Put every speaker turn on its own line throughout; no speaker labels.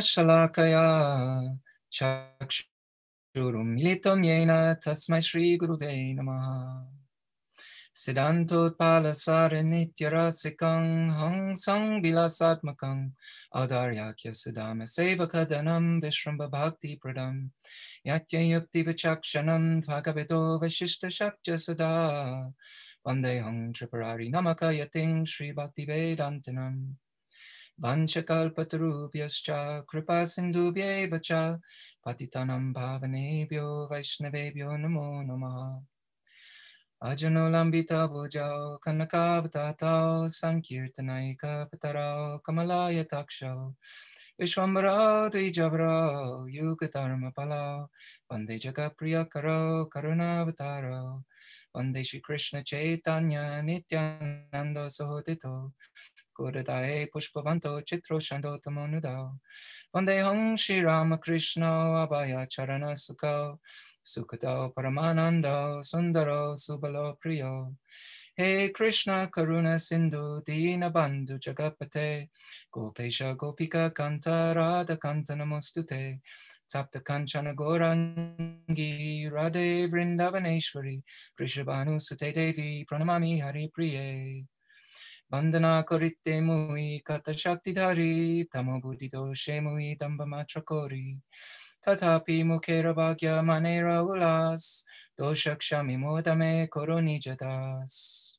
Shalakaya Chakshurum Militam Yena Tasmai Sri Guruve Namaha Siddhanto Palasara Nityarasikam Hong Sang Vilasatmakam Agaryakya Siddhama Seva Kadanam Vishramba Bhakti Pradam Yakya Yukti Vichakshanam Phagavito vashista Shakya Siddha Vandeyam tripurari namakaya Yating Sri Bhakti Vedantanam वंशकल्पतरुभ्यश्च कृपासिन्धुभ्यैव च, पतितानां भावनेभ्यो वैष्णवेभ्यो नमो नमः। अजनोलम्बितभुजौ, कनकावतातौ सङ्कीर्तनैकपतरौ कमलायताक्षौ विश्वम्भरौ द्विजवरौ युगधर्मफलौ वंदे जगप्रियकरौ, करुणावतारौ, वंदे श्रीकृष्णचैतन्य नित्यानन्दसहोदितौ Guradae Pushpavanto Chitro Shando Tamonudao Vande Hong Shri Ramakrishna Abhaya Charana Sukho Sukhato Paramanando Sundaro Subalo Priyo Hey Krishna Karuna Sindhu Dina Bandhu Jagapate Gopesha Gopika Kanta Radha Kanta Namostute Tapta Kanchana Gorangi Radhe Vrindavaneshwari Krishabhanu Sute Devi Pranamami Hari Priye Bandana Korite Mui Kata Shakti Tamo Buddhi Doshe Mui Damba Matra Kori Tatapi Mukera Bhagya Manera Ulas Doshakshami Modame Koroni Jadas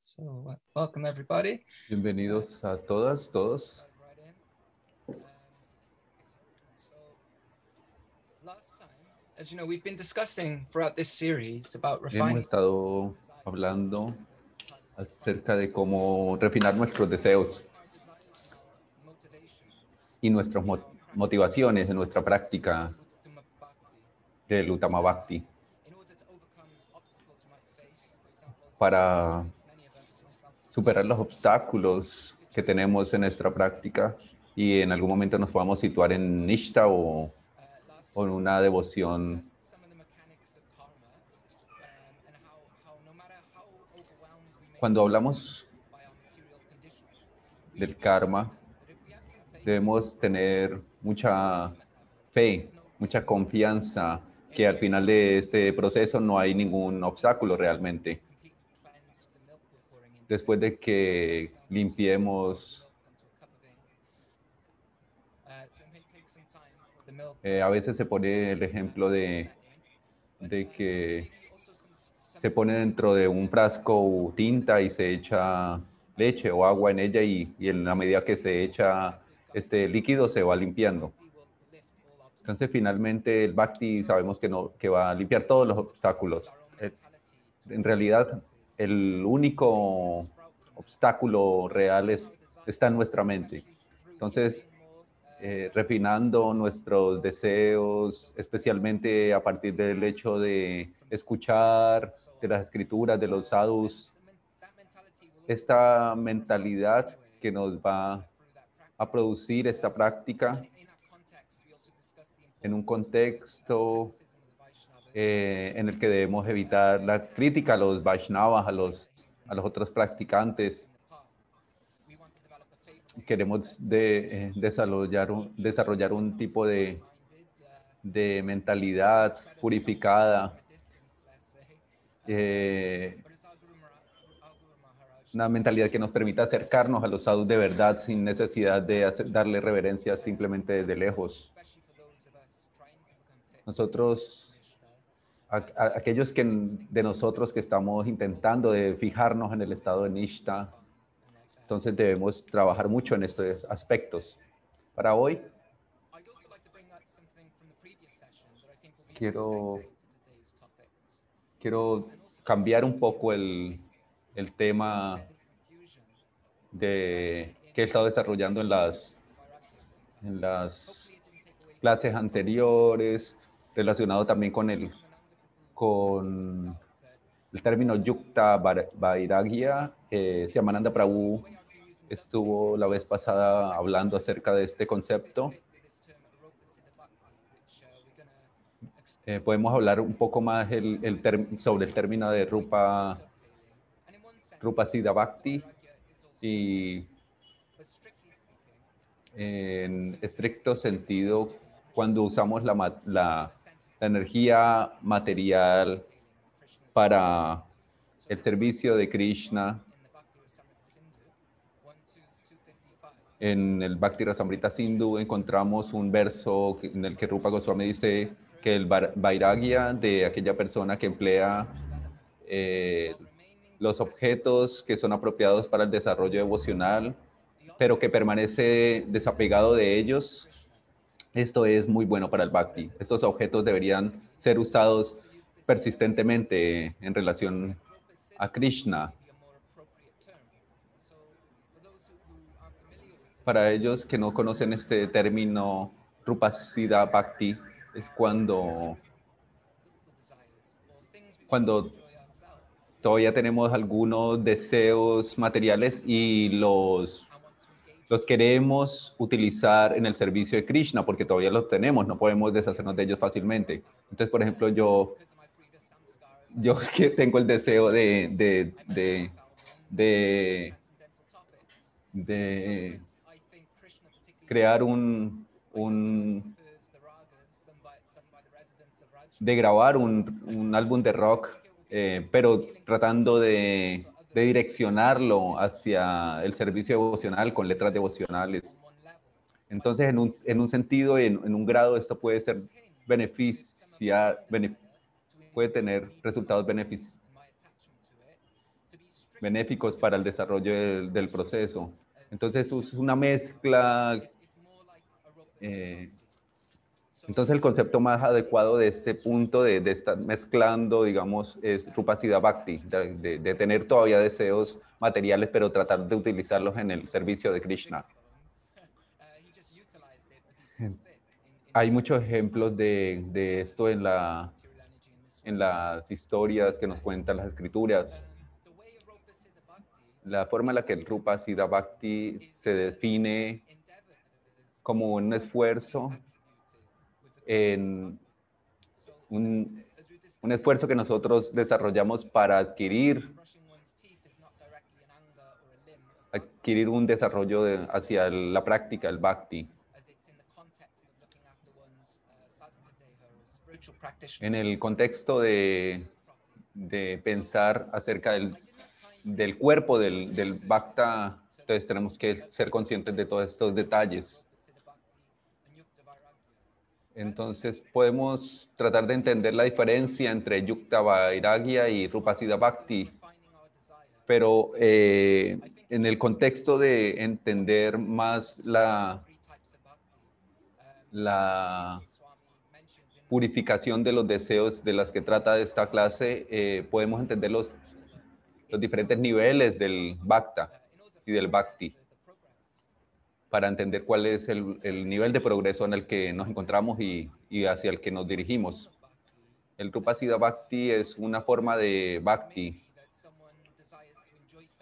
So, uh, welcome everybody.
Bienvenidos a todas, todos.
Um, so, last time, as you know, we've been discussing throughout this series about refining.
Hemos estado hablando acerca de cómo refinar nuestros deseos y nuestras mo- motivaciones en nuestra práctica del Uttama Bhakti para superar los obstáculos que tenemos en nuestra práctica y en algún momento nos podamos situar en Nishta o, o en una devoción
discussed some of the mechanics of karma um, and how, how no matter how overwhelmed we may
Cuando hablamos del karma, debemos tener mucha fe, mucha confianza que al final de este proceso no hay ningún obstáculo realmente. Después de que limpiemos, eh, a veces se pone el ejemplo de, de que se pone dentro de un frasco tinta y se echa leche o agua en ella y, y en la medida que se echa este líquido se va limpiando. Entonces finalmente el Bhakti sabemos que, no, que va a limpiar todos los obstáculos. Eh, En realidad el único obstáculo real es, está en nuestra mente. Entonces, eh, refinando nuestros deseos, especialmente a partir del hecho de escuchar de las escrituras de los sadhus, esta mentalidad que nos va a producir esta práctica en un contexto eh, en el que debemos evitar la crítica a los Vaishnavas, a los, a los otros practicantes. Queremos de, eh, desarrollar, un, desarrollar un tipo de, de mentalidad purificada, eh, una mentalidad que nos permita acercarnos a los sadhus de verdad sin necesidad de hacer- darle reverencia simplemente desde lejos. Nosotros, a- a- aquellos que, de nosotros que estamos intentando de fijarnos en el estado de Nishta, entonces debemos trabajar mucho en estos aspectos. Para hoy quiero, quiero cambiar un poco el, el tema de, que he estado desarrollando en las, en las clases anteriores, relacionado también con el, con el término Yukta Vair- Vairagya. Eh, Shyamananda Prabhu estuvo la vez pasada hablando acerca de este concepto. Eh, podemos hablar un poco más el, el sobre el término de Rupa, Rupa Siddha Bhakti y speaking,
En estricto sentido, cuando usamos la, la- la energía material para el servicio de Krishna,
in the Bhakti Rasamrita Sindhu 1, 2, 255,
en el Bhakti Rasamrita Sindhu encontramos un verso en el que Rupa Goswami dice que el vairagya de aquella persona que emplea eh, los objetos que son apropiados para el desarrollo devocional, pero que permanece desapegado de ellos, esto es muy bueno para el bhakti. Estos objetos deberían ser usados persistentemente en relación a Krishna. Para ellos que no conocen este término Rupasida Bhakti, es cuando, cuando todavía tenemos algunos deseos materiales y los, los queremos utilizar en el servicio de Krishna porque todavía los tenemos, no podemos deshacernos de ellos fácilmente. Entonces, por ejemplo, yo, yo que tengo el deseo de, de, de, de, de crear un, un de grabar un, un álbum de rock, eh, pero tratando de, de direccionarlo hacia el servicio devocional con letras devocionales. Entonces, en un, en un sentido, en, en un grado, esto puede ser beneficiar, bene- puede tener resultados benefic- benéficos para el desarrollo del, del proceso. Entonces, es una mezcla. Eh, entonces, el concepto más adecuado de este punto de, de estar mezclando, digamos, es Rupasida Bhakti, de, de- de tener todavía deseos materiales, pero tratar de utilizarlos en el servicio de Krishna. Hay muchos ejemplos de esto en, la, en las historias que nos cuentan las escrituras. La forma en la que el Rupa Siddha Bhakti se define como un esfuerzo en un, un esfuerzo que nosotros desarrollamos para adquirir, adquirir un desarrollo de- hacia la práctica, el Bhakti. En el contexto de, de pensar acerca del, del cuerpo del, del Bhakta, entonces tenemos que ser conscientes de todos estos detalles. Entonces podemos tratar de entender la diferencia entre Yukta Vairagya y Rupasida Bhakti, pero eh, en el contexto de entender más la, purificación de los deseos de las que trata esta clase, eh, podemos entender los, los diferentes niveles del Bhakta y del Bhakti para entender cuál es el, el nivel de progreso en el que nos encontramos y, y hacia el que nos dirigimos. El Rupa Siddha Bhakti es una forma de Bhakti.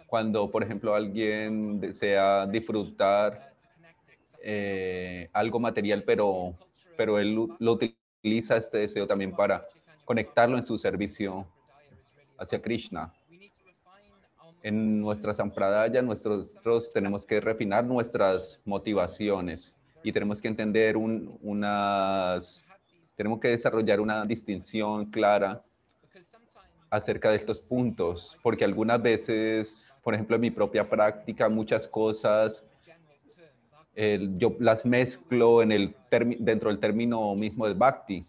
Cuando, por ejemplo, alguien desea disfrutar eh, algo material, pero, pero él lo- lo utiliza este deseo también para conectarlo en su servicio hacia Krishna. En nuestra sampradaya, nosotros tenemos que refinar nuestras motivaciones y tenemos que entender un- unas, tenemos que desarrollar una distinción clara acerca de estos puntos, porque algunas veces, por ejemplo, en mi propia práctica, muchas cosas yo las mezclo en el dentro del término mismo del bhakti,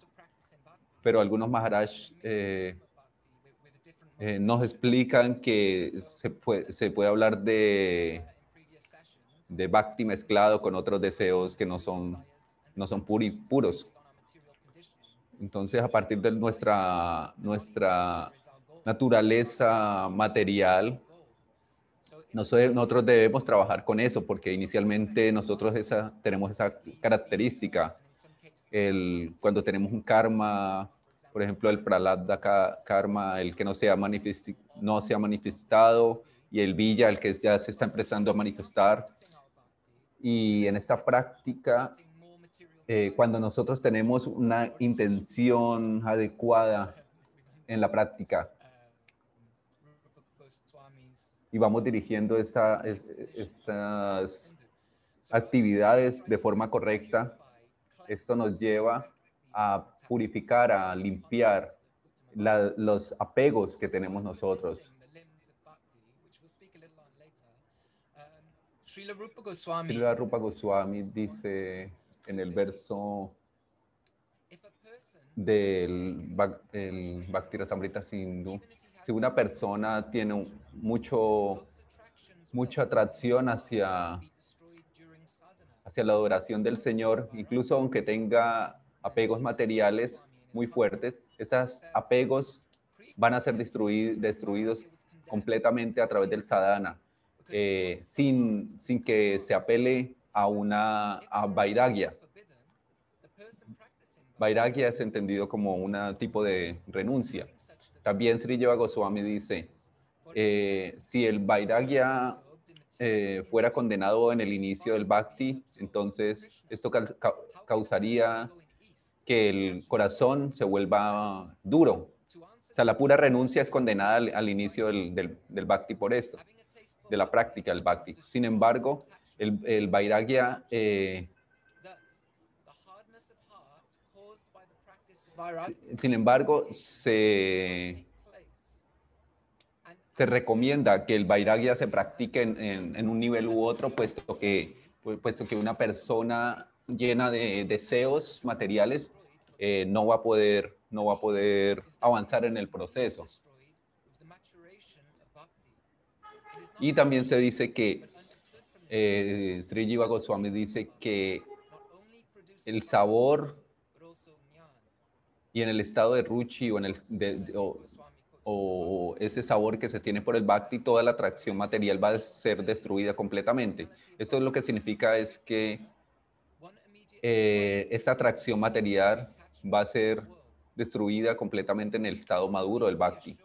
pero algunos maharaj eh, eh, nos explican que se puede, hablar de, de bhakti mezclado con otros deseos que no son, no son puros. Entonces, a partir de nuestra, nuestra naturaleza material, Noso- nosotros debemos trabajar con eso porque inicialmente nosotros esa, tenemos esa característica. El, cuando tenemos un karma, por ejemplo, el ka- karma, el que no se, ha no se ha manifestado, y el villa, el que ya se está empezando a manifestar. Y en esta práctica, eh, cuando nosotros tenemos una intención adecuada en la práctica, y vamos dirigiendo esta, es- estas
actividades de forma correcta, esto nos lleva a purificar, a limpiar la- los apegos que tenemos nosotros.
Srila Rupa Goswami,
Rupa Goswami dice en el verso del el Bhakti Rasamrita Sindhu, si una persona tiene mucho, mucha atracción hacia, hacia la adoración del Señor, incluso aunque tenga apegos materiales muy fuertes, estos apegos van a ser destrui- destruidos completamente a través del sadhana, eh, sin, sin que se apele a una a vairagya. Vairagya es entendido como un tipo de renuncia. También Sri Jiva Goswami dice, eh, si el vairagya eh, fuera condenado en el inicio del bhakti, entonces esto ca- causaría que el corazón se vuelva duro. O sea, la pura renuncia es condenada al, inicio del, del, bhakti por esto, de la práctica del bhakti. Sin embargo, el, el vairagya eh, sin embargo, se, se recomienda que el vairagya se practique en, en- en un nivel u otro, puesto que, pu- puesto que una persona llena de deseos materiales eh, no, va a poder, no va a poder avanzar en el proceso. Y también se dice que, eh, Sri Jiva Goswami dice que el sabor y en el estado de ruchi o en el o- ese sabor que se tiene por el bhakti, toda la atracción material va a ser destruida completamente. Esto lo que significa es que eh, esta atracción material va a ser destruida completamente en el estado maduro del bhakti.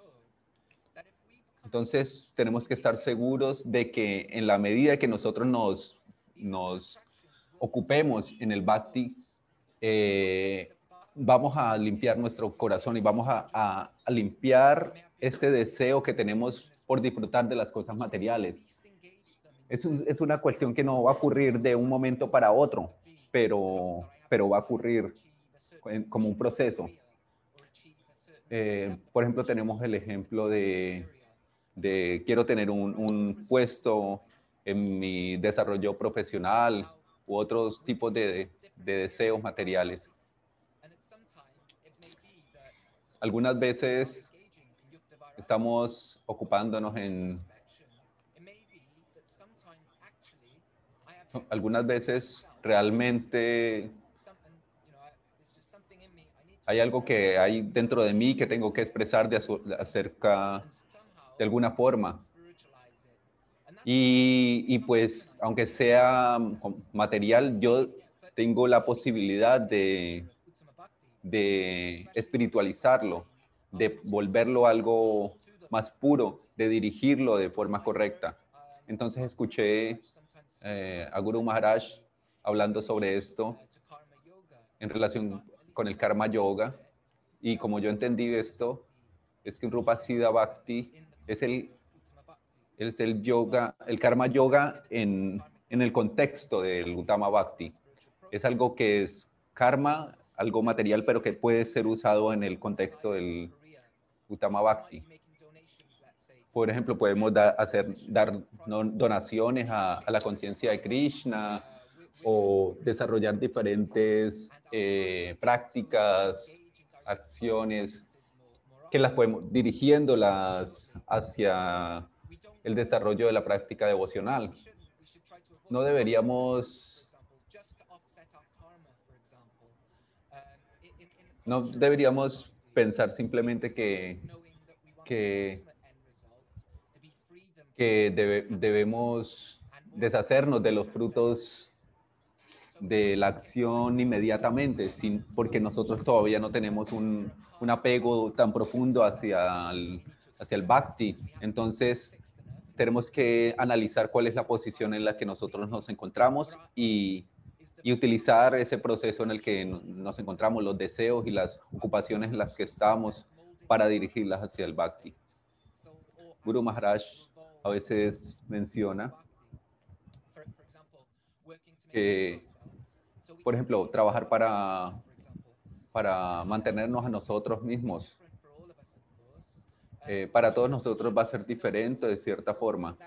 Entonces tenemos que estar seguros de que en la medida que nosotros nos, nos ocupemos en el bhakti, eh, vamos a limpiar nuestro corazón y vamos a, limpiar este deseo que tenemos por disfrutar de las cosas materiales. Es, es una cuestión que no va a ocurrir de un momento para otro, pero, pero va a ocurrir como un proceso. Eh, por ejemplo, tenemos el ejemplo de, quiero tener un, puesto en mi desarrollo profesional u otros tipos de, de deseos materiales. Algunas veces estamos ocupándonos en, algunas veces realmente hay algo que hay dentro de mí que tengo que expresar de acerca de alguna forma. Y, pues, aunque sea mm, material, yo tengo la posibilidad de, de espiritualizarlo, de volverlo algo más puro, de dirigirlo de forma correcta. Entonces escuché eh, a Guru Maharaj hablando sobre esto en relación con el karma yoga y como yo entendí esto, es que Rupa Siddha Bhakti es el, es el yoga, el karma yoga en, en el contexto del Uttama Bhakti. Es algo que es karma, algo material, pero que puede ser usado en el contexto del Uttama Bhakti. Por ejemplo, podemos da- hacer, dar donaciones a la conciencia de Krishna o desarrollar diferentes eh, prácticas, acciones que las podemos dirigiéndolas hacia el desarrollo de la práctica devocional. No deberíamos, no deberíamos pensar simplemente que, que, que debe- debemos deshacernos de los frutos de la acción inmediatamente, sin, porque nosotros todavía no tenemos un, un apego tan profundo hacia el, hacia el bhakti. Entonces, tenemos que analizar cuál es la posición en la que nosotros nos encontramos y, y utilizar ese proceso en el que no- nos encontramos, los deseos y las ocupaciones en las que estamos para dirigirlas hacia el bhakti. Guru Maharaj a veces menciona que, por ejemplo, trabajar para, para mantenernos a nosotros mismos. Eh, para todos nosotros va a ser diferente de cierta forma.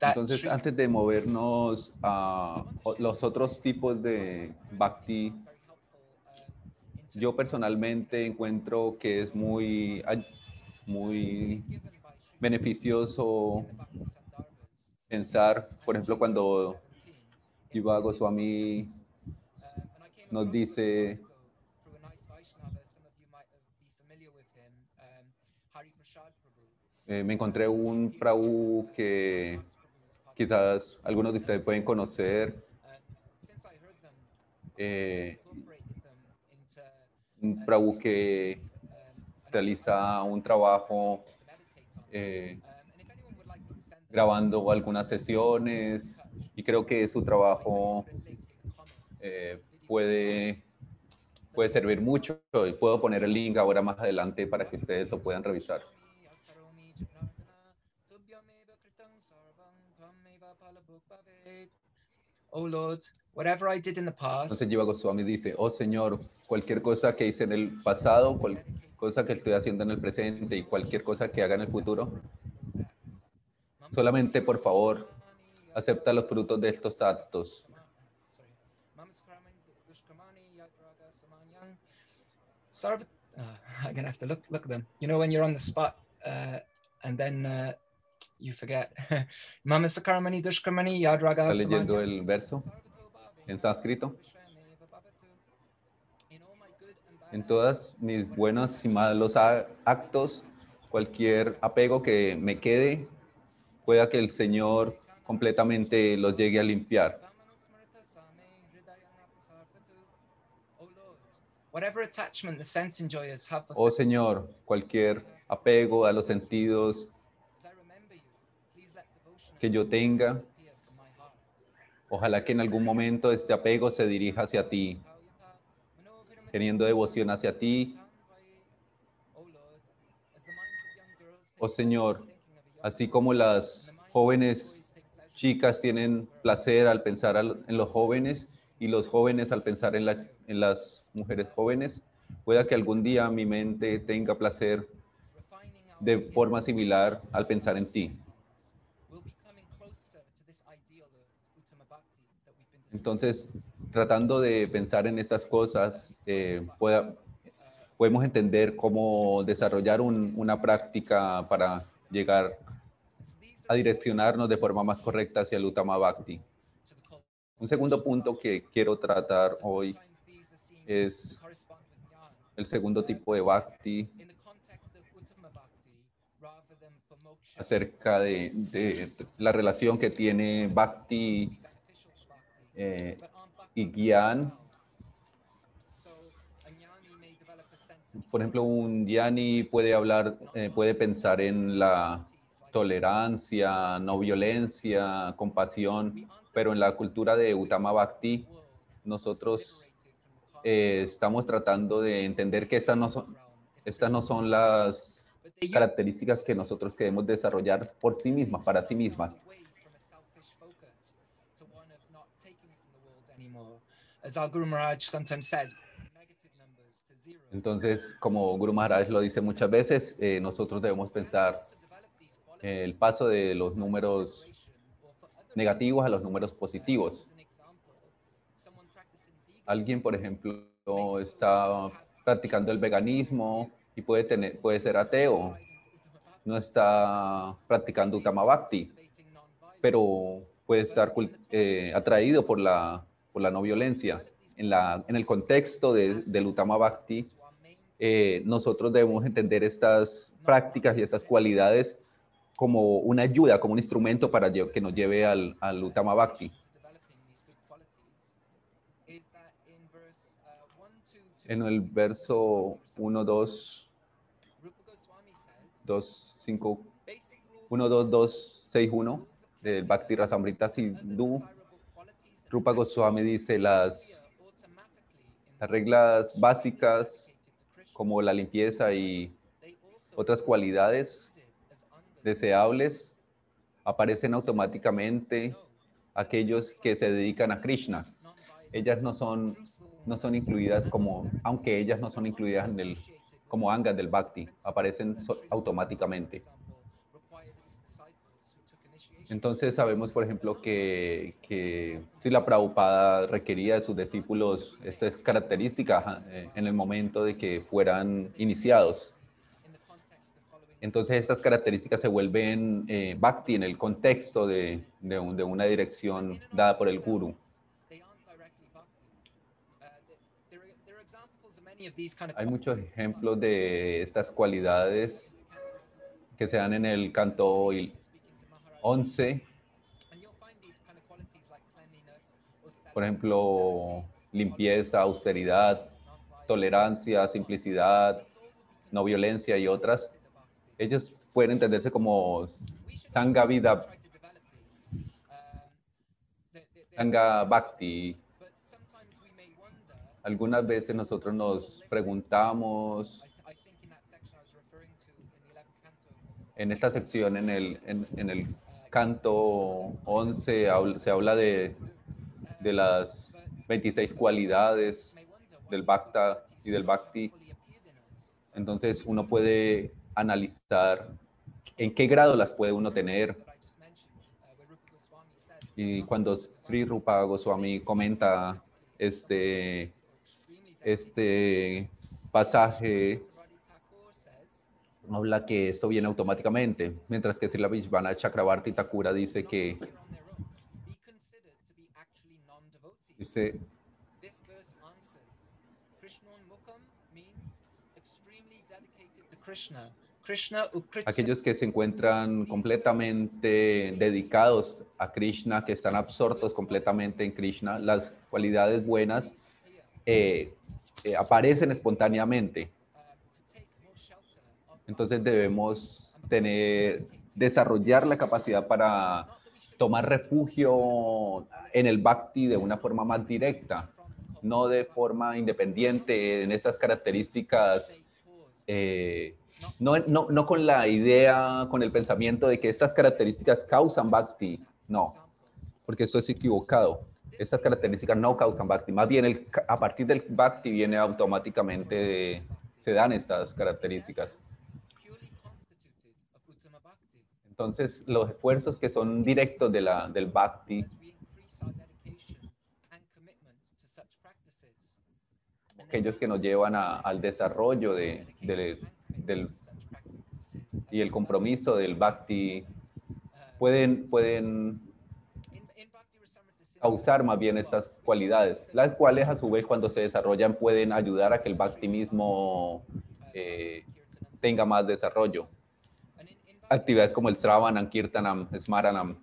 Entonces, antes de movernos a los otros tipos de bhakti, yo personalmente encuentro que es muy, muy beneficioso pensar, por ejemplo, cuando Jiva Goswami nos dice eh, me encontré un Prabhu que quizás algunos de ustedes pueden conocer. Eh, un Prabhu que realiza un trabajo eh, grabando algunas sesiones y creo que su trabajo eh, puede, puede servir mucho y puedo poner el link ahora más adelante para que ustedes lo puedan revisar.
Oh whatever I did in the past.
Entonces Jiva Goswami dice, oh Señor, cualquier cosa que hice en el pasado, cualquier cosa que estoy haciendo en el presente y cualquier cosa que haga en el futuro, Solamente, por favor, acepta los frutos de estos actos.
Uh, I'm gonna have to look look at them. You know when you're on the spot uh, and then uh, you forget. Mama Sakaramani Dushkramani Yadraga.
¿Está leyendo el verso en sánscrito? En todas mis buenos y malos actos, cualquier apego que me quede pueda que el Señor completamente los llegue a limpiar. Oh Señor, cualquier apego a los sentidos que yo tenga, ojalá que en algún momento este apego se dirija hacia ti, teniendo devoción hacia ti. Oh Señor, así como las jóvenes chicas tienen placer al pensar en los jóvenes y los jóvenes al pensar en, las mujeres jóvenes, pueda que algún día mi mente tenga placer de forma similar al pensar en ti. Entonces, tratando de pensar en estas cosas, eh, podemos entender cómo desarrollar una práctica para llegar a direccionarnos de forma más correcta hacia el Uttama Bhakti. Un segundo punto que quiero tratar hoy es el segundo tipo de Bhakti acerca de, la relación que tiene Bhakti eh, y Gyan. Por ejemplo, un Gyani puede hablar, eh, puede pensar en la tolerancia, no violencia, compasión, pero en la cultura de Utama Bhakti nosotros eh, estamos tratando de entender que estas no son, estas no son las características que nosotros queremos desarrollar por sí mismas, para sí mismas. Entonces, como Guru Maharaj lo dice muchas veces, eh, nosotros debemos pensar el paso de los números negativos a los números positivos. Alguien, por ejemplo, está practicando el veganismo y puede, tener, puede ser ateo. No está practicando Uttama Bhakti, pero puede estar eh, atraído por la, la no violencia. En, la, en el contexto de, del Uttama Bhakti, eh, nosotros debemos entender estas prácticas y estas cualidades como una ayuda, como un instrumento para que nos lleve al, al Uttama Bhakti. En el verso 1, 2, 2, 5, 1, 2, 2, 6, 1 del Bhakti Rasamrita Sindhu, Rupa Goswami dice las, las reglas básicas como la limpieza y Otras cualidades deseables aparecen automáticamente aquellos que se dedican a Krishna. Ellas no son, no son incluidas como, aunque ellas no son incluidas en el, como angas del Bhakti, aparecen automáticamente. Entonces sabemos, por ejemplo, que, si la Prabhupada requería de sus discípulos estas características eh, en el momento de que fueran iniciados. Entonces estas características se vuelven eh, bhakti en el contexto de, de, una dirección dada por el guru. Hay muchos ejemplos de estas cualidades que se dan en el canto 11. Por ejemplo, limpieza, austeridad, tolerancia, simplicidad, no violencia y otras ellos pueden entenderse como Sangha Vida, Sangha Bhakti. Algunas veces nosotros nos preguntamos, en esta sección, en el, en, el canto 11, se habla de, de las 26 cualidades del Bhakta y del Bhakti. Entonces uno puede analizar en qué grado las puede uno tener. Y cuando Sri Rupa Goswami comenta este, este pasaje, habla que esto viene automáticamente, mientras que Srila Vishvana Chakrabarti Thakura dice que dice aquellos que se encuentran completamente dedicados a Krishna, que están absortos completamente en Krishna, las cualidades buenas eh, eh, aparecen espontáneamente. Entonces debemos tener, desarrollar la capacidad para tomar refugio en el bhakti de una forma más directa, no de forma independiente en esas características eh, no, no, no con la idea, con el pensamiento de que estas características causan bhakti, no, porque esto es equivocado. Estas características no causan bhakti, más bien el, a partir del bhakti viene automáticamente, se dan estas características. Entonces, los esfuerzos que son directos de la, del bhakti aquellos que nos llevan al desarrollo de, de, del, y el compromiso del bhakti pueden, pueden causar más bien estas cualidades, las cuales a su vez cuando se desarrollan pueden ayudar a que el bhakti mismo eh, tenga más desarrollo. Actividades como el Sravanam, Kirtanam, Smaranam.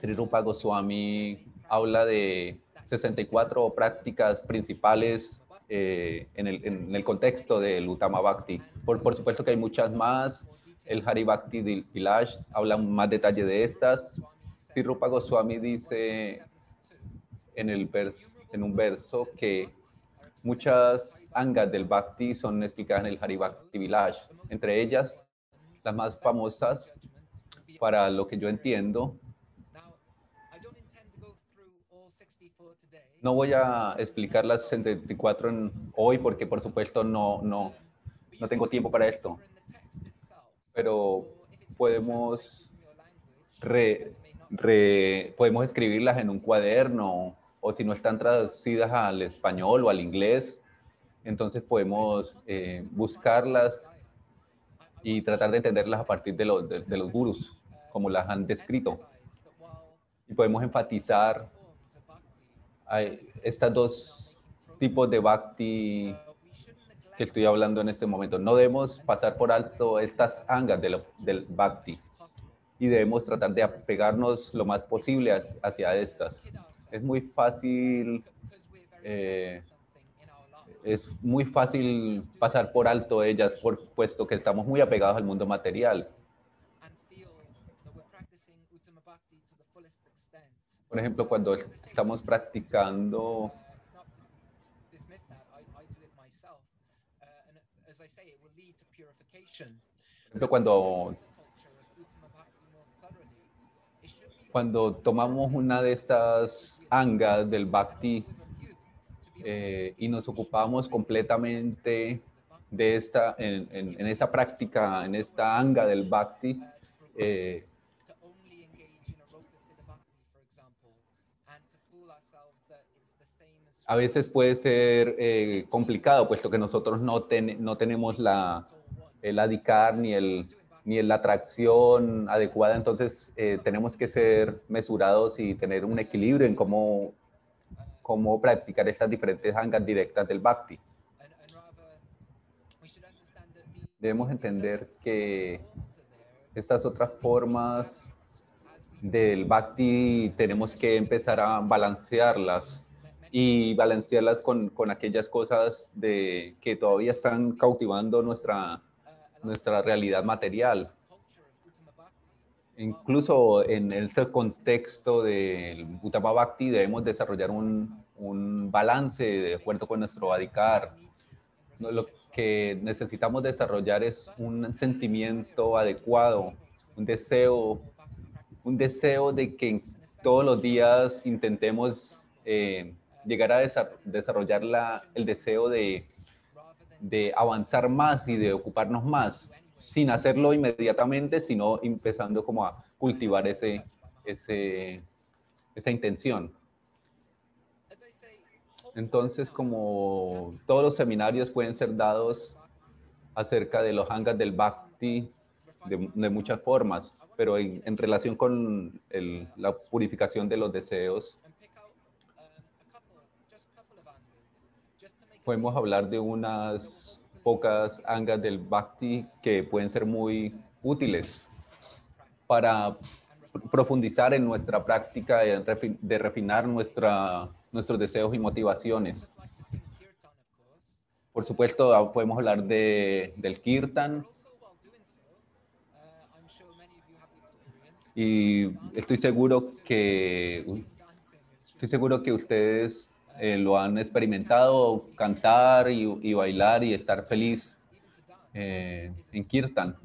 Sri Rupa Goswami habla de 64 prácticas principales eh, en, el, contexto del Uttama Bhakti. Por, por supuesto que hay muchas más. El Hari Bhakti Village habla más detalle de estas. Rupa Goswami dice en, el en un verso que muchas angas del Bhakti son explicadas en el Hari Bhakti Village. Entre ellas, las más famosas, para lo que yo entiendo, No voy a explicar las 64 en hoy porque por supuesto no, no, no tengo tiempo para esto. Pero podemos, re, podemos escribirlas en un cuaderno o si no están traducidas al español o al inglés, entonces podemos eh, buscarlas y tratar de entenderlas a partir de los, de los gurus, como las han descrito. Y podemos enfatizar estos dos tipos de bhakti que estoy hablando en este momento. No debemos pasar por alto estas angas del bhakti y debemos tratar de apegarnos lo más posible hacia estas. Es muy fácil, eh, es muy fácil pasar por alto ellas, por, puesto que estamos muy apegados al mundo material. Por ejemplo, cuando estamos practicando Por ejemplo, cuando, cuando tomamos una de estas angas del bhakti eh, y nos ocupamos completamente de esta, en, en, en esta práctica, en esta anga del bhakti, eh, a veces puede ser eh, complicado, puesto que nosotros no, ten, no tenemos la, el adicar ni, el, ni la atracción adecuada, entonces eh, tenemos que ser mesurados y tener un equilibrio en cómo, cómo practicar estas diferentes angas directas del bhakti. Debemos entender que estas otras formas del bhakti tenemos que empezar a balancearlas y balancearlas con, con aquellas cosas de, que todavía están cautivando nuestra, nuestra realidad material. Incluso en este contexto del Uttama Bhakti debemos desarrollar un, un balance de acuerdo con nuestro Adhikar. Lo que necesitamos desarrollar es un sentimiento adecuado, un deseo, un deseo de que todos los días intentemos eh, llegar a desarrollar la, el deseo de, de avanzar más y de ocuparnos más, sin hacerlo inmediatamente, sino empezando como a cultivar ese, esa intención. Entonces, como todos los seminarios pueden ser dados acerca de los hangas del Bhakti de, muchas formas, pero en, relación con la purificación de los deseos, podemos hablar de unas pocas angas del Bhakti que pueden ser muy útiles para profundizar en nuestra práctica de refinar nuestra, nuestros deseos y motivaciones. Por supuesto, ah, podemos hablar de, del kirtan. Y estoy seguro que estoy seguro que ustedes eh, lo han experimentado, cantar y, y, bailar y estar feliz eh, en kirtan.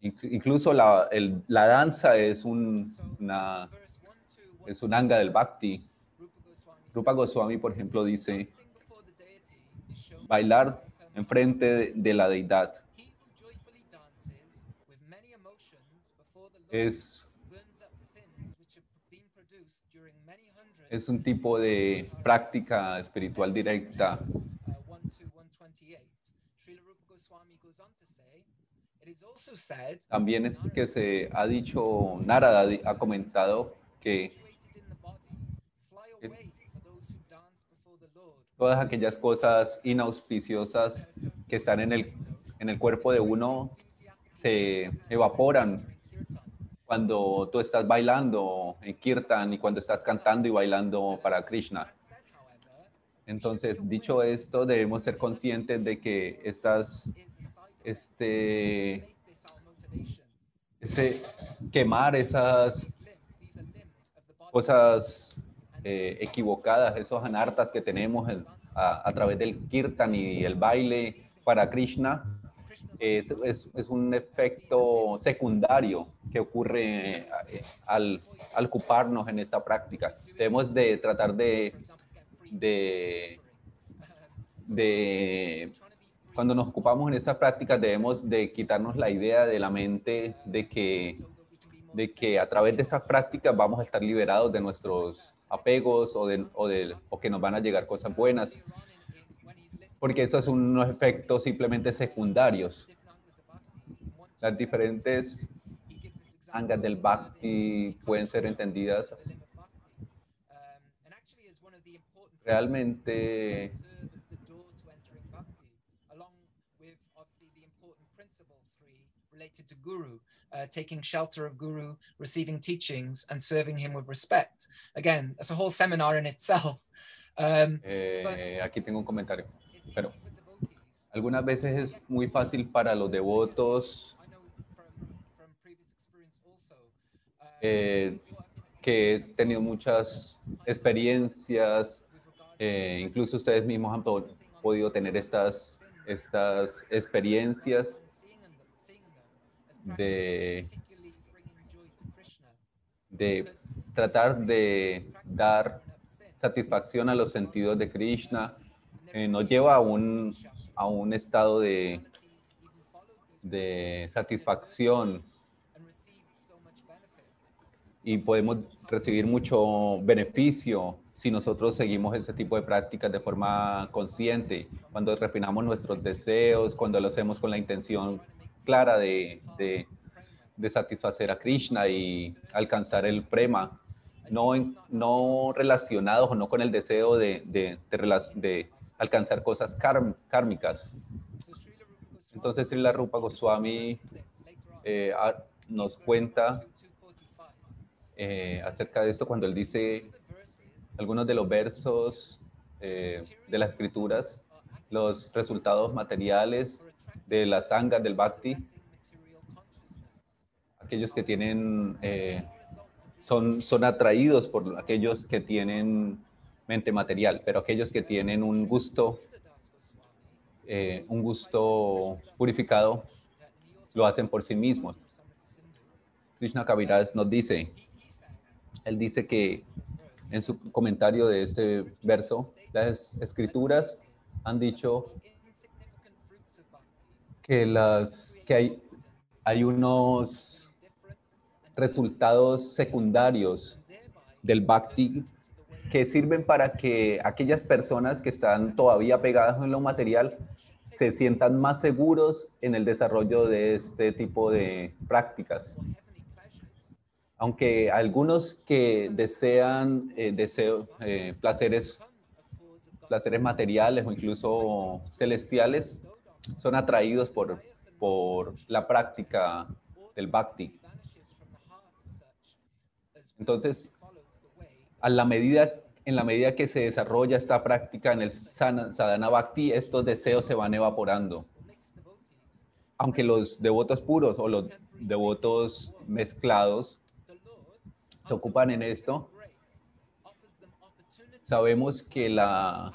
Incluso la, el, la danza es un, una, es un anga del bhakti. Rupa Goswami, por ejemplo, dice, bailar enfrente de, de la deidad es es un tipo de práctica espiritual directa. También es que se ha dicho, Narada ha comentado que todas aquellas cosas inauspiciosas que están en el, en el cuerpo de uno se evaporan cuando tú estás bailando en kirtan y cuando estás cantando y bailando para Krishna. Entonces, dicho esto, debemos ser conscientes de que estas, este, este, quemar esas cosas eh, equivocadas, esos anartas que tenemos a, a través del kirtan y el baile para Krishna, es, es, es, un efecto secundario que ocurre eh, al, al, ocuparnos en esta práctica. Debemos de tratar de, de, de, cuando nos ocupamos en esta práctica, debemos de quitarnos la idea de la mente de que, de que a través de esas prácticas vamos a estar liberados de nuestros apegos o, de, o, de, o que nos van a llegar cosas buenas porque esos son unos efectos simplemente secundarios. Las diferentes angas del bhakti pueden ser entendidas realmente related to guru, uh, taking shelter of guru, receiving teachings, and serving him with respect. Again, that's a whole seminar in itself. Um, eh, aquí tengo un comentario. Pero algunas veces es muy fácil para los devotos eh, que he tenido muchas experiencias, eh, incluso ustedes mismos han podido tener estas estas experiencias de, de tratar de dar satisfacción a los sentidos de Krishna, eh, nos lleva a un, a un estado de, de satisfacción. Y podemos recibir mucho beneficio si nosotros seguimos ese tipo de prácticas de forma consciente, cuando refinamos nuestros deseos, cuando lo hacemos con la intención clara de, de, de satisfacer a Krishna y alcanzar el prema, no, no relacionados o no con el deseo de, de, alcanzar cosas kármicas. Entonces, la Rupa Goswami eh, nos cuenta eh, acerca de esto cuando él dice algunos de los versos eh, de las escrituras, los resultados materiales de las sangas del bhakti, aquellos que tienen, eh, son, son atraídos por aquellos que tienen mente material, pero aquellos que tienen un gusto, eh, un gusto purificado, lo hacen por sí mismos. Krishna Kaviraj nos dice, él dice que en su comentario de este verso, las escrituras han dicho que, las, que hay, hay unos resultados secundarios del bhakti que sirven para que aquellas personas que están todavía pegadas en lo material se sientan más seguros en el desarrollo de este tipo de prácticas aunque algunos que desean eh, eh, placeres, placeres materiales o incluso celestiales, son atraídos por, por la práctica del bhakti. Entonces, a la medida, en la medida que se desarrolla esta práctica en el sadhana bhakti, estos deseos se van evaporando. Aunque los devotos puros o los devotos mezclados se ocupan en esto, sabemos que, la,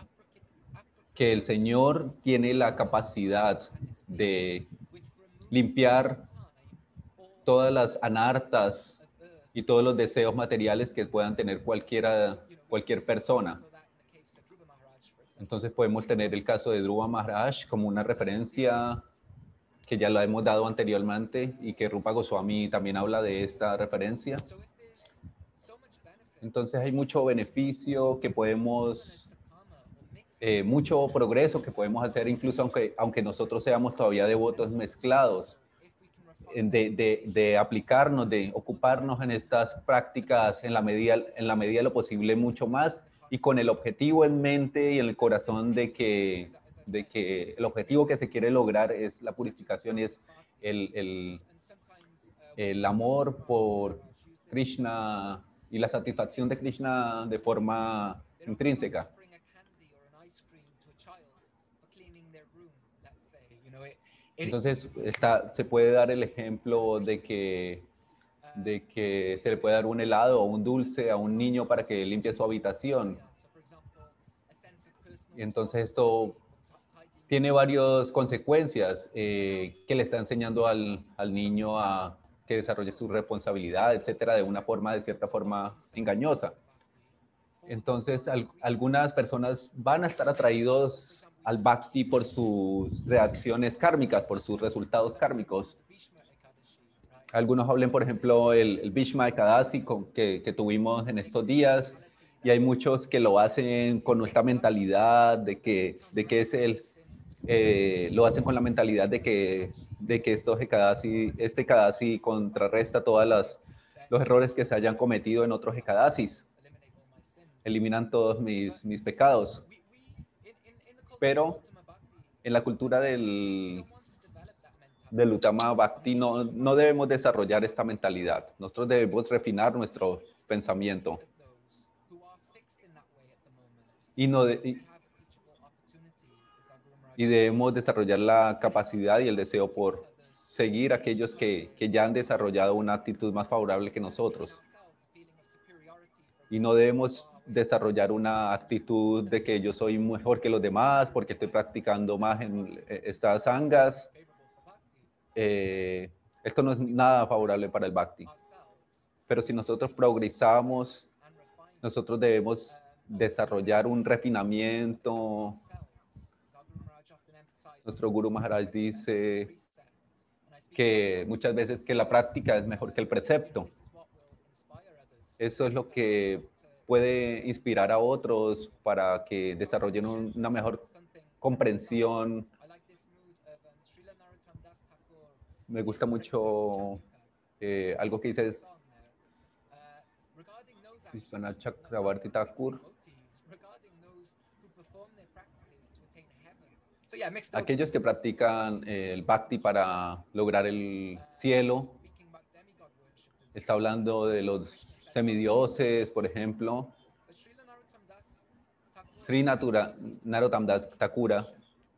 que el Señor tiene la capacidad de limpiar todas las anartas y todos los deseos materiales que puedan tener cualquiera, cualquier persona. Entonces podemos tener el caso de Dhruva Maharaj como una referencia que ya la hemos dado anteriormente y que Rupa Goswami también habla de esta referencia. Entonces hay mucho beneficio que podemos, eh, mucho progreso que podemos hacer, incluso aunque, aunque nosotros seamos todavía devotos mezclados, de, de, aplicarnos, de ocuparnos en estas prácticas en la, medida, en la medida de lo posible mucho más y con el objetivo en mente y en el corazón de que, de que el objetivo que se quiere lograr es la purificación y es el, el, el amor por Krishna y la satisfacción de Krishna de forma intrínseca. Entonces, está, se puede dar el ejemplo de que, de que se le puede dar un helado o un dulce a un niño para que limpie su habitación. Entonces esto tiene varias consecuencias eh, que le está enseñando al, al niño a que desarrolle su responsabilidad, etcétera, de una forma, de cierta forma, engañosa. Entonces, algunas personas van a estar atraídos al bhakti por sus reacciones kármicas, por sus resultados kármicos. Algunos hablen, por ejemplo, el, el Bhishma Ekadasi que, que tuvimos en estos días, y hay muchos que lo hacen con nuestra mentalidad de que, de que es el, eh, lo hacen con la mentalidad de que de que esto este Kadasi contrarresta todos los errores que se hayan cometido en otros Ekadasis. Eliminan todos mis, mis pecados. Pero en la cultura del, del Utama Bhakti no, no debemos desarrollar esta mentalidad. Nosotros debemos refinar nuestro pensamiento. Y, no y debemos desarrollar la capacidad y el deseo por seguir aquellos que, que ya han desarrollado una actitud más favorable que nosotros. Y no debemos desarrollar una actitud de que yo soy mejor que los demás porque estoy practicando más en eh, estas sangas. Eh, esto no es nada favorable para el bhakti. Pero si nosotros progresamos, nosotros debemos desarrollar un refinamiento. Nuestro Guru Maharaj dice que muchas veces que la práctica es mejor que el precepto. Eso es lo que puede inspirar a otros para que desarrollen una mejor comprensión. Me gusta mucho eh, algo que dices Chakravarti Thakur Aquellos que practican el bhakti para lograr el cielo, está hablando de los semidioses, por ejemplo. Sri Narottam Das Thakura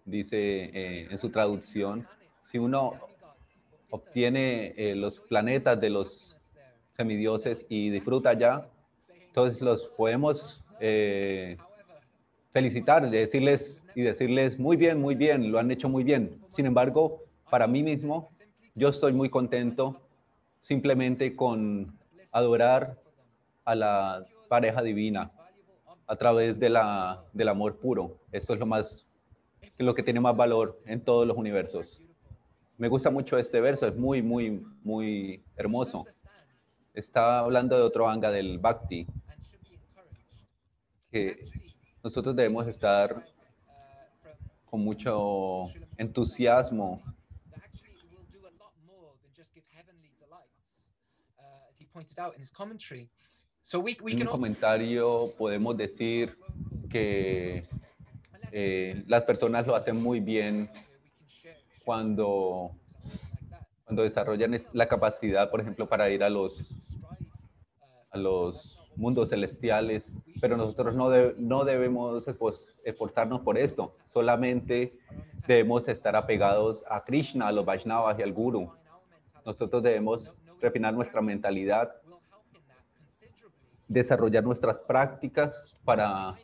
dice eh, en su traducción, si uno obtiene eh, los planetas de los semidioses y disfruta ya, entonces los podemos felicitar, decirles y decirles, muy bien, muy bien, lo han hecho muy bien. Sin embargo, para mí mismo, yo estoy muy contento simplemente con adorar a la pareja divina a través de la, del amor puro. Esto es lo más, lo que tiene más valor en todos los universos. Me gusta mucho este verso, es muy, muy, muy hermoso. Está hablando de otro anga del Bhakti, que nosotros debemos estar con mucho entusiasmo. En un comentario podemos decir que eh, las personas lo hacen muy bien cuando, cuando desarrollan la capacidad, por ejemplo, para ir a los, a los mundos celestiales, pero nosotros no, no debemos esforzarnos por esto, solamente debemos estar apegados a Krishna, a los Vaishnavas y al Guru. Nosotros debemos refinar nuestra mentalidad, desarrollar nuestras prácticas para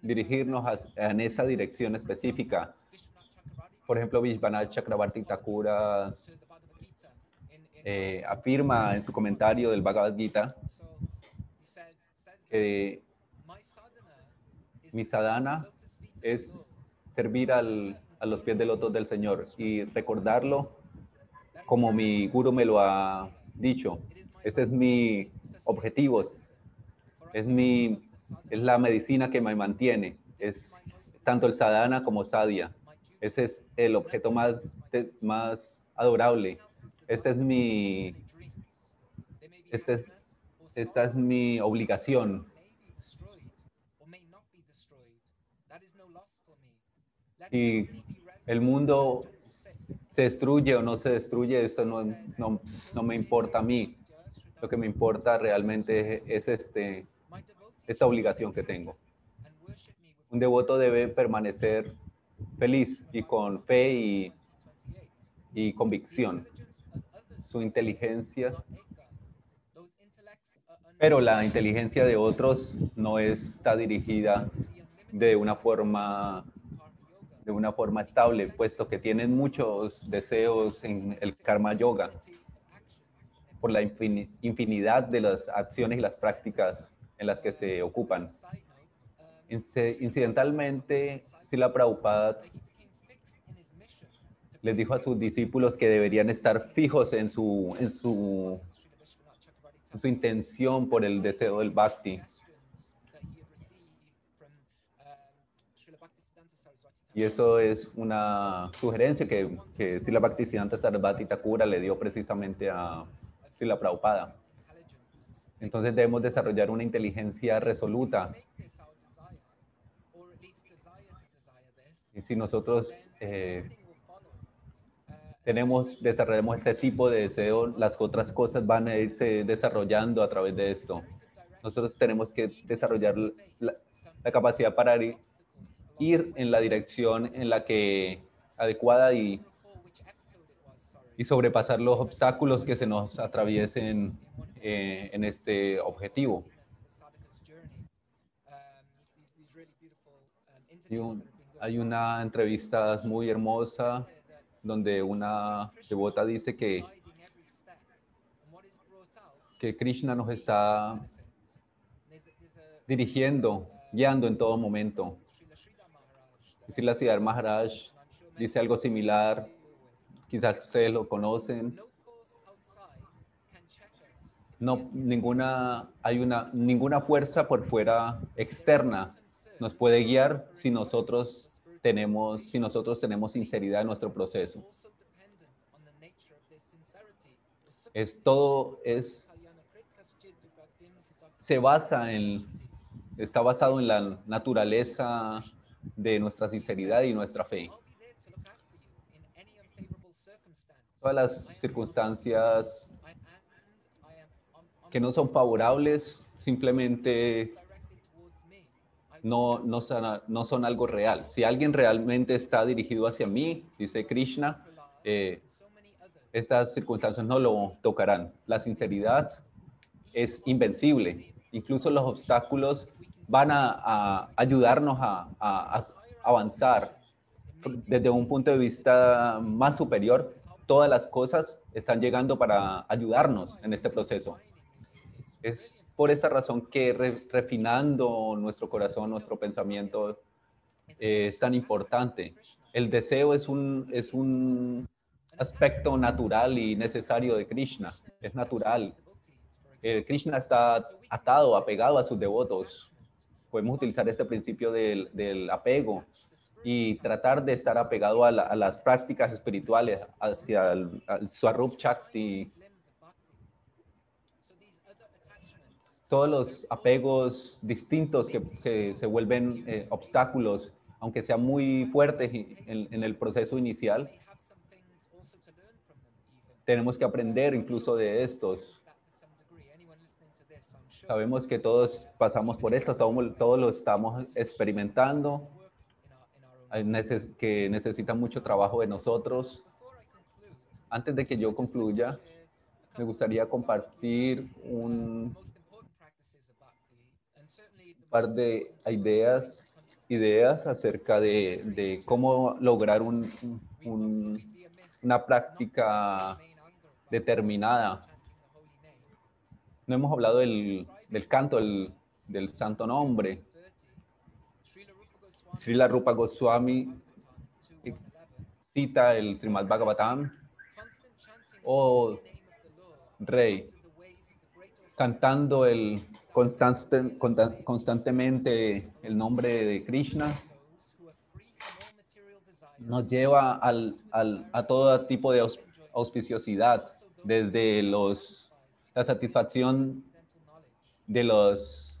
dirigirnos en esa dirección específica. Por ejemplo, Vishwanath Chakrabarti Thakura eh, afirma en su comentario del Bhagavad Gita mi sadhana es servir a los pies del loto del Señor y recordarlo como mi guru me lo ha dicho. Ese es mi objetivo. Es, mi, es la medicina que me mantiene. Es tanto el sadhana como sadhya. Ese es el objeto más, más adorable. Este es mi, este es esta es mi obligación. Y el mundo se destruye o no se destruye, esto no, no, no me importa a mí. Lo que me importa realmente es este, esta obligación que tengo. Un devoto debe permanecer feliz y con fe y, y convicción. Su inteligencia pero la inteligencia de otros no está dirigida de una forma de una forma estable, puesto que tienen muchos deseos en el karma yoga por la infinidad de las acciones y las prácticas en las que se ocupan. Incidentalmente, Sila Prabhupada les dijo a sus discípulos que deberían estar fijos en su, en su su intención por el deseo del bhakti. Y eso es una sugerencia que, que Sila Bhaktisiddhanta Sarvati Thakura le dio precisamente a Sila Prabhupada. Entonces debemos desarrollar una inteligencia resoluta. Y si nosotros eh, tenemos, desarrollamos este tipo de deseo, las otras cosas van a irse desarrollando a través de esto. Nosotros tenemos que desarrollar la, capacidad para ir, en la dirección en la que adecuada y, y sobrepasar los obstáculos que se nos atraviesen eh, en este objetivo. Un- hay una entrevista muy hermosa donde una devota dice que, que Krishna nos está dirigiendo, guiando en todo momento. La Siddhar Maharaj dice algo similar, quizás ustedes lo conocen. No, ninguna, hay una, ninguna fuerza por fuera externa nos puede guiar si nosotros tenemos, si nosotros tenemos sinceridad en nuestro proceso. Es todo, es, se basa en, está basado en la naturaleza de nuestra sinceridad y nuestra fe. Todas las circunstancias que no son favorables simplemente no, no, son, no son algo real. Si alguien realmente está dirigido hacia mí, dice Krishna, eh, estas circunstancias no lo tocarán. La sinceridad es invencible. Incluso los obstáculos van a, ayudarnos a avanzar. Desde un punto de vista más superior, todas las cosas están llegando para ayudarnos en este proceso. Es por esta razón que re- refinando nuestro corazón, nuestro pensamiento, eh, es tan importante. El deseo es un, es un aspecto natural y necesario de Krishna. Es natural. Eh, Krishna está atado, apegado a sus devotos. Podemos utilizar este principio del, del apego y tratar de estar apegado a, la- a las prácticas espirituales, hacia el, al Swarup Shakti, todos los apegos distintos que, se vuelven eh, obstáculos, aunque sean muy fuertes en, el proceso inicial, tenemos que aprender incluso de estos. Sabemos que todos pasamos por esto, todos, todos lo estamos experimentando, que necesita mucho trabajo de nosotros. Antes de que yo concluya, me gustaría compartir un par de ideas, ideas acerca de, de cómo lograr un- un- una práctica determinada. No hemos hablado del, del canto del, del santo nombre. Srila Rupa Goswami cita el Srimad Bhagavatam o Rey cantando el constante, consta- constantemente el nombre de Krishna nos lleva al, a todo tipo de aus- auspiciosidad, desde los, la satisfacción de los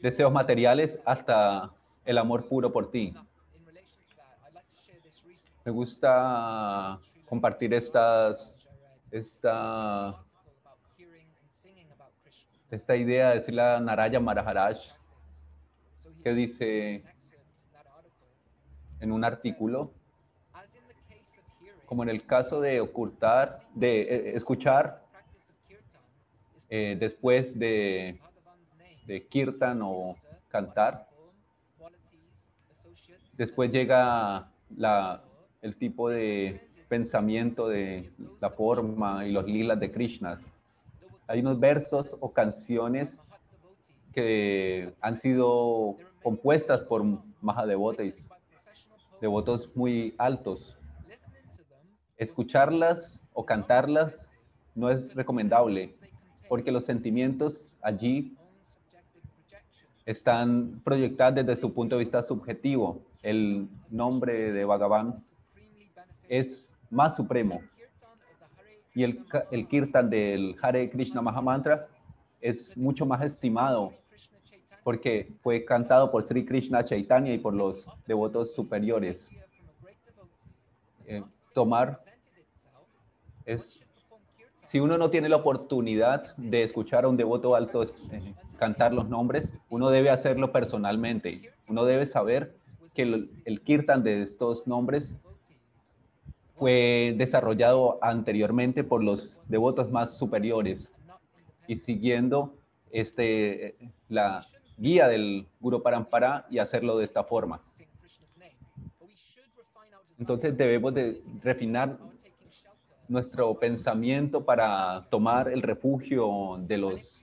deseos materiales hasta el amor puro por ti. Me gusta compartir estas, esta, esta idea de decir la Naraya Maharaj, que dice en un artículo, como en el caso de ocultar, de eh, escuchar eh, después de, kirtan o cantar, después llega el tipo de pensamiento de la forma y los lilas de Krishna. Hay unos versos o canciones que han sido compuestas por Mahadevotes, devotos muy altos. Escucharlas o cantarlas no es recomendable porque los sentimientos allí están proyectados desde su punto de vista subjetivo. El nombre de Bhagavan es más supremo y el, kirtan del Hare Krishna Mahamantra es mucho más estimado porque fue cantado por Sri Krishna Chaitanya y por los devotos superiores. Eh, tomar es si uno no tiene la oportunidad de escuchar a un devoto alto eh, cantar los nombres, uno debe hacerlo personalmente. Uno debe saber que el, el kirtan de estos nombres fue desarrollado anteriormente por los devotos más superiores y siguiendo este, la guía del Guru Parampara y hacerlo de esta forma. Entonces debemos de refinar nuestro pensamiento para tomar el refugio de los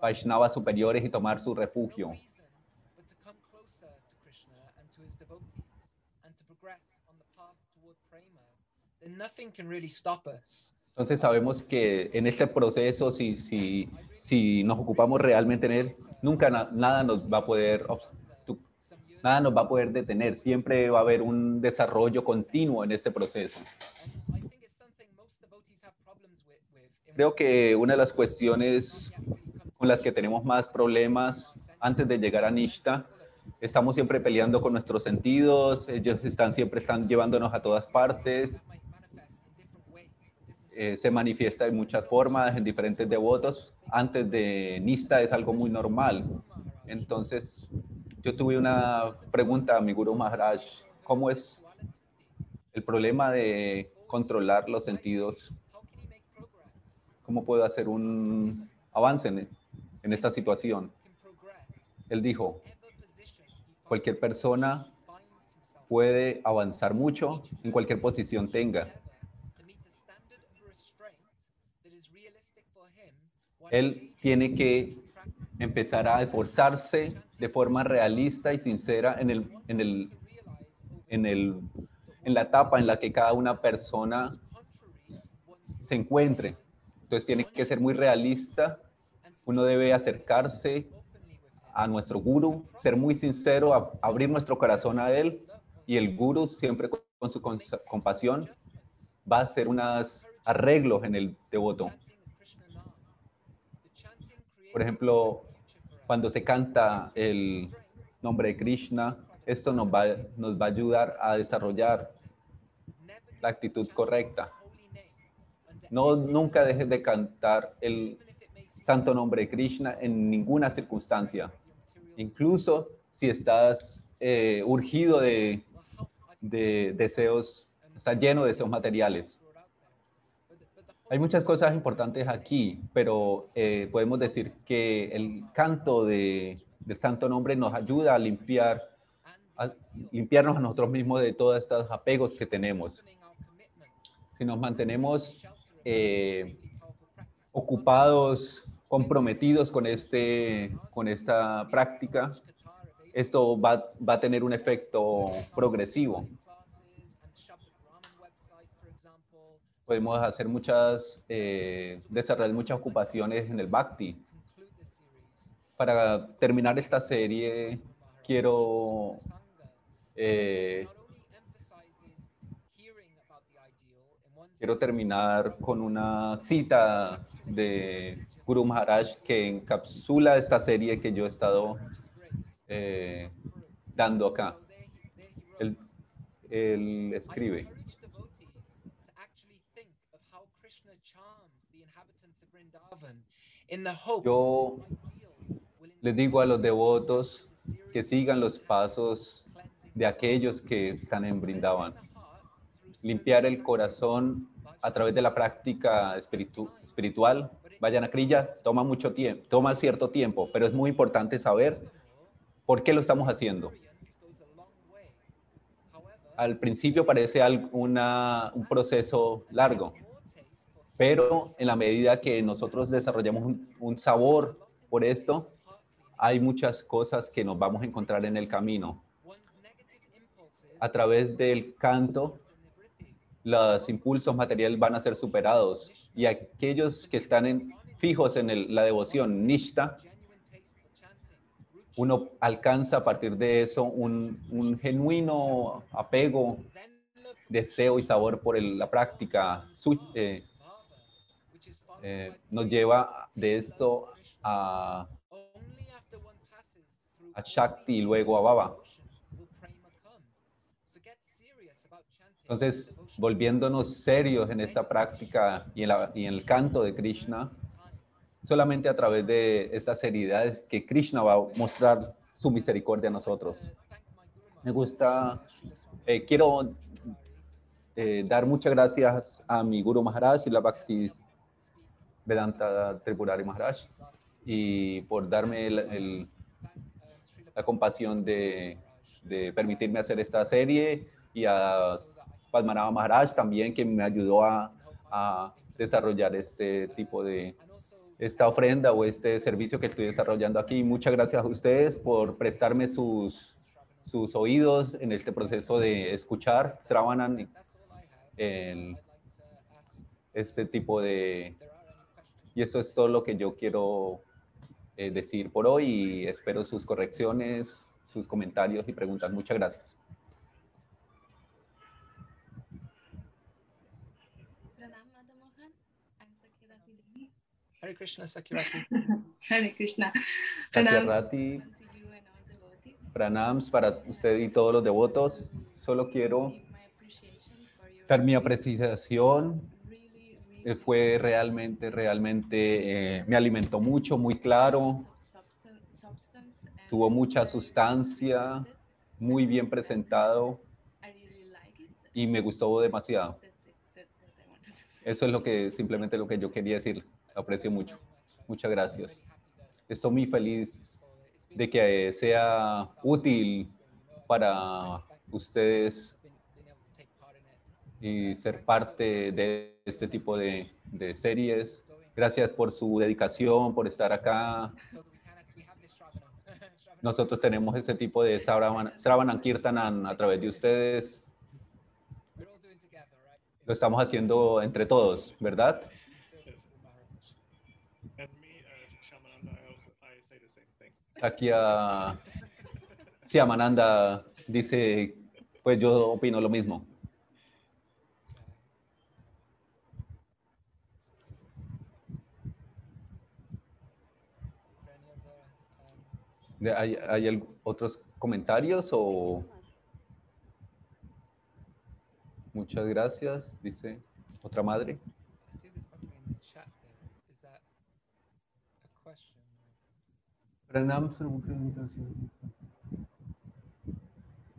Vaishnavas superiores y tomar su refugio.
but to come closer to Krishna and to his devotees and to progress on the path toward prema, then nothing can really stop us.
Entonces sabemos que en este proceso, si, si, si nos ocupamos realmente en él, nunca na- nada nos va a poder nada nos va a poder detener. Siempre va a haber un desarrollo continuo en este proceso. Creo que una de las cuestiones con las que tenemos más problemas antes de llegar a Nishta, estamos siempre peleando con nuestros sentidos, ellos están siempre están llevándonos a todas partes, eh, se manifiesta en muchas formas, en diferentes devotos. Antes de Nista es algo muy normal. Entonces, yo tuve una pregunta a mi Guru Maharaj, ¿cómo es el problema de controlar los sentidos? ¿Cómo puedo hacer un avance en, esta situación? Él dijo, cualquier persona puede avanzar mucho en cualquier posición tenga. Él tiene que empezar a esforzarse de forma realista y sincera en, el, en, el, en, el, en la etapa en la que cada una persona se encuentre. Entonces tiene que ser muy realista. Uno debe acercarse a nuestro guru, ser muy sincero, abrir nuestro corazón a él y el guru siempre con, con su compasión va a hacer unos arreglos en el devoto.
Chanting of Krishna Nam. The chanting creates
Por ejemplo, cuando se canta el nombre de Krishna, esto nos va, nos va a ayudar a desarrollar la actitud correcta. No, nunca dejes de cantar el santo nombre de Krishna en ninguna circunstancia, incluso si estás eh, urgido de, de deseos, está lleno de deseos materiales.
brought out there. But the- but the
Hay muchas cosas importantes aquí, pero eh, podemos decir que el canto de, del santo nombre nos ayuda a limpiar, a limpiarnos a nosotros mismos de todos estos apegos que tenemos. Si nos mantenemos eh, ocupados, comprometidos con, este, con esta práctica, esto va, va a tener un efecto progresivo. Podemos hacer muchas, eh, desarrollar muchas ocupaciones en el Bhakti. Para terminar esta serie, quiero eh, quiero terminar con una cita de Guru Maharaj que encapsula esta serie que yo he estado eh, dando acá. Él, él escribe,
encourage devotees to actually think of how Krishna charms the inhabitants of Vrindavan in the hope
yo les digo a los devotos que sigan los pasos de aquellos que están en Brindavan. Limpiar el corazón a través de la práctica espiritu- espiritual. Vayan a Kriya, toma mucho tiempo, toma cierto tiempo, pero es muy importante saber por qué lo estamos haciendo. Al principio parece una- un proceso largo, pero en la medida que nosotros desarrollamos un, un sabor por esto, hay muchas cosas que nos vamos a encontrar en el camino. A través del canto, los impulsos materiales van a ser superados y aquellos que están en- fijos en el- la devoción, nishta, uno alcanza a partir de eso un, un genuino apego, deseo y sabor por el- la práctica. Su- eh, eh, nos lleva de esto a, a Shakti y luego a Baba. Entonces, volviéndonos serios en esta práctica y en, la- y en el canto de Krishna, solamente a través de estas seriedades que Krishna va a mostrar su misericordia a nosotros. Me gusta, eh, quiero eh, dar muchas gracias a mi Guru Maharaj y la Bhakti Vedanta Tripurari Maharaj y por darme la compasión de, de permitirme hacer esta serie. y a Padmanabha Maharaj también, que me ayudó a, desarrollar este tipo de, esta ofrenda o este servicio que estoy desarrollando aquí. Muchas gracias a ustedes por prestarme sus, oídos en este proceso de escuchar Sravanan, en este tipo de... Y esto es todo lo que yo quiero eh, decir por hoy y espero sus correcciones, sus comentarios y preguntas. Muchas gracias.
Hare Krishna Sakirati.
Hare Krishna.
Sakyarati, pranams para usted y todos los devotos. Solo quiero dar mi apreciación. Eh, Fue realmente, realmente, eh, me alimentó mucho, muy claro. Tuvo mucha sustancia, muy bien presentado y me gustó demasiado. Eso es lo que simplemente lo que yo quería decir. Aprecio mucho. Muchas gracias. Estoy muy feliz de que sea útil para ustedes y ser parte de este tipo de, de series. Gracias por su dedicación, por estar acá. Nosotros tenemos este tipo de Sravanan Kirtanan a través de ustedes. Lo estamos haciendo entre todos, ¿verdad? Aquí a Siamananda dice, pues yo opino lo mismo. ¿Hay, hay otros comentarios o...? Muchas gracias, dice otra madre.
I see there's something in the chat there. Is that a question?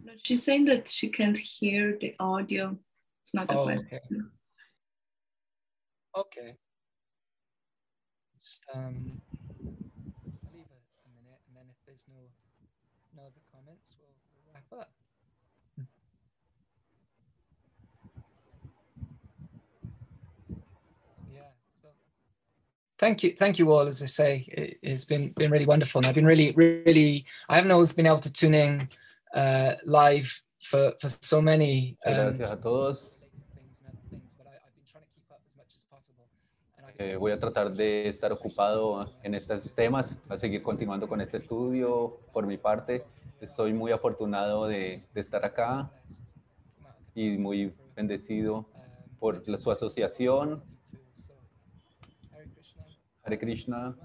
No, she's saying that she can't hear the audio. It's not as
Oh,
well.
okay. Okay. Just um, there's no no other comments, we'll, we'll wrap up. So, yeah. So thank you, thank you all. As I say, it, it's been been really wonderful, and I've been really, really. I haven't always been able to tune in uh, live for for so many. um,
Gracias a todos. Eh, voy a tratar de estar ocupado en estos temas, a seguir continuando con este estudio. Por mi parte, estoy muy afortunado de, de estar acá y muy bendecido por la- su asociación. Hare Krishna.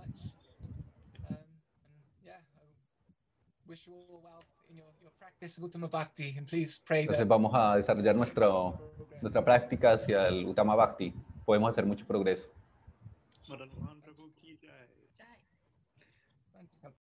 Entonces vamos a desarrollar nuestro, nuestra práctica hacia el Uttama Bhakti. Podemos hacer mucho progreso.
مرة